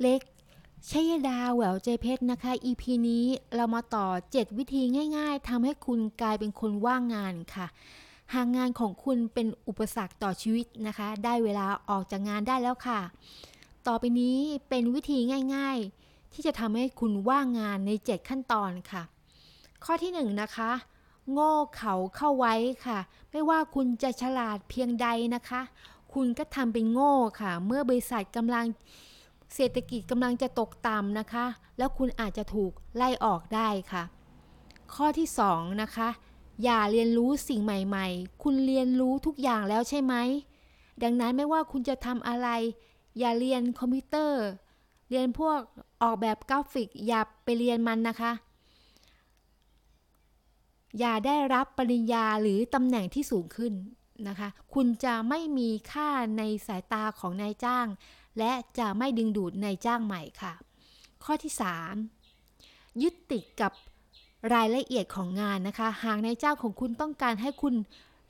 เล็กชัยดาแหววใจเพชรนะคะ EP นี้เรามาต่อ 7 วิธีง่ายๆทำให้คุณกลายเป็นคนว่างงานค่ะ หากงานของคุณเป็นอุปสรรคต่อชีวิตนะคะ ได้เวลาออกจากงานได้แล้วค่ะ ต่อไปนี้เป็นวิธีง่ายๆ ที่จะทำให้คุณว่างงานใน 7 ขั้นตอนค่ะ ข้อที่1นะคะ โง่เขาเข้าไว้ค่ะ ไม่ว่าคุณจะฉลาดเพียงใดนะคะ คุณก็ทำเป็นโง่ค่ะ เมื่อบริษัทกำลัง เศรษฐกิจกำลังจะตกต่ำนะคะ แล้วคุณอาจจะถูกไล่ออกได้ค่ะ ข้อที่2นะคะอย่าเรียนรู้สิ่งใหม่ ๆ คุณเรียนรู้ทุกอย่างแล้วใช่ไหม ดังนั้นไม่ว่าคุณจะทำอะไร อย่าเรียนคอมพิวเตอร์ เรียนพวกออกแบบกราฟิก อย่าไปเรียนมันนะคะ อย่าได้รับปริญญาหรือตำแหน่งที่สูงขึ้นนะคะ คุณจะไม่มีค่าในสายตาของนายจ้าง และจะไม่ดึงดูดนายจ้างใหม่ค่ะ ข้อที่ 3 ยึดติดกับรายละเอียดของงานนะคะ หากนายจ้างของคุณต้องการให้คุณ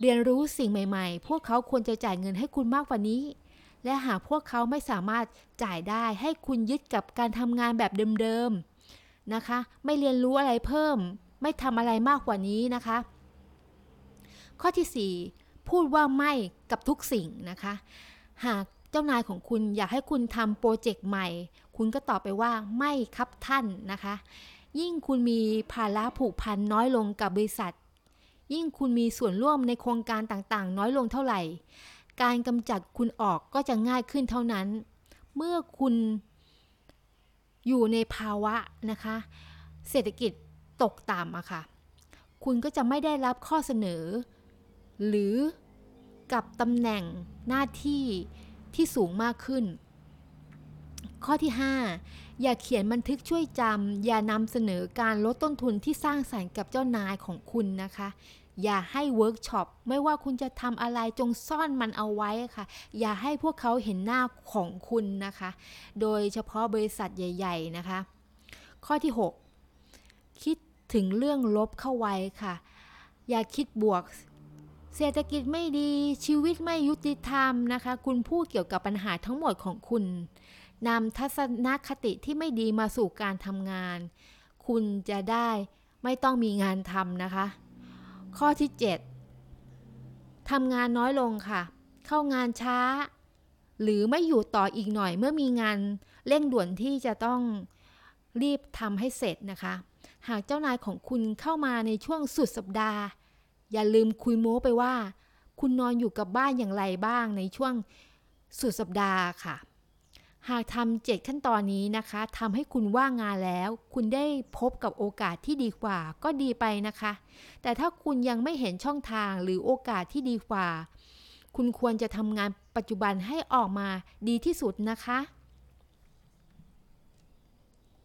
เรียนรู้สิ่งใหม่ ๆ พวกเขาควรจะจ่ายเงินให้คุณมากกว่านี้ และหากพวกเขาไม่สามารถจ่ายได้ให้คุณยึดกับการทำงานแบบเดิมๆนะคะ ไม่เรียนรู้อะไรเพิ่ม ไม่ทำอะไรมากกว่านี้นะคะ ข้อที่ 4 พูดว่าไม่กับทุกสิ่งนะคะ หาก เจ้านายของคุณอยากให้คุณทำโปรเจกต์ใหม่ คุณก็ตอบไปว่าไม่ครับท่านนะคะ ยิ่งคุณมีภาระผูกพันน้อยลงกับบริษัท ยิ่งคุณมีส่วนร่วมในโครงการต่างๆ น้อยลงเท่าไหร่ การกำจัดคุณออกก็จะง่ายขึ้นเท่านั้น เมื่อคุณอยู่ในภาวะนะคะ เศรษฐกิจตกต่ำอะค่ะ คุณก็จะไม่ได้รับข้อเสนอ หรือกับตำแหน่งหน้าที่ ที่สูงมากขึ้น ข้อที่ 5 อย่าเขียนบันทึกช่วยจำอย่านำเสนอการลดต้นทุนที่สร้างสรรค์กับเจ้านายของคุณนะคะ อย่าให้เวิร์กช็อปไม่ว่าคุณจะทำอะไรจงซ่อนมันเอาไว้ค่ะ อย่าให้พวกเขาเห็นหน้าของคุณนะคะ โดยเฉพาะบริษัทใหญ่ ๆ นะคะ ข้อที่ 6 คิดถึงเรื่องลบเข้าไว้ค่ะ อย่าคิดบวก เศรษฐกิจไม่ดีชีวิตไม่ยุติธรรมนะคะ คุณพูดเกี่ยวกับปัญหาทั้งหมดของคุณนำทัศนคติที่ไม่ดีมาสู่การทำงาน คุณจะได้ไม่ต้องมีงานทำนะคะ ข้อที่ 7ทำงานน้อยลงค่ะ เข้างานช้า หรือไม่อยู่ต่ออีกหน่อยเมื่อมีงานเร่งด่วนที่จะต้องรีบทำให้เสร็จนะคะ หากเจ้านายของคุณเข้ามาในช่วงสุดสัปดาห์ อย่าลืมคุยโม้ไปว่า คุณนอนอยู่กับบ้านอย่างไรบ้างในช่วงสุดสัปดาห์ค่ะ หากทำเจ็ดขั้นตอนนี้นะคะทำให้คุณว่างงานแล้ว คุณได้พบกับโอกาสที่ดีกว่าก็ดีไปนะคะ แต่ถ้าคุณยังไม่เห็นช่องทางหรือโอกาสที่ดีกว่า คุณควรจะทำงานปัจจุบันให้ออกมาดีที่สุดนะคะ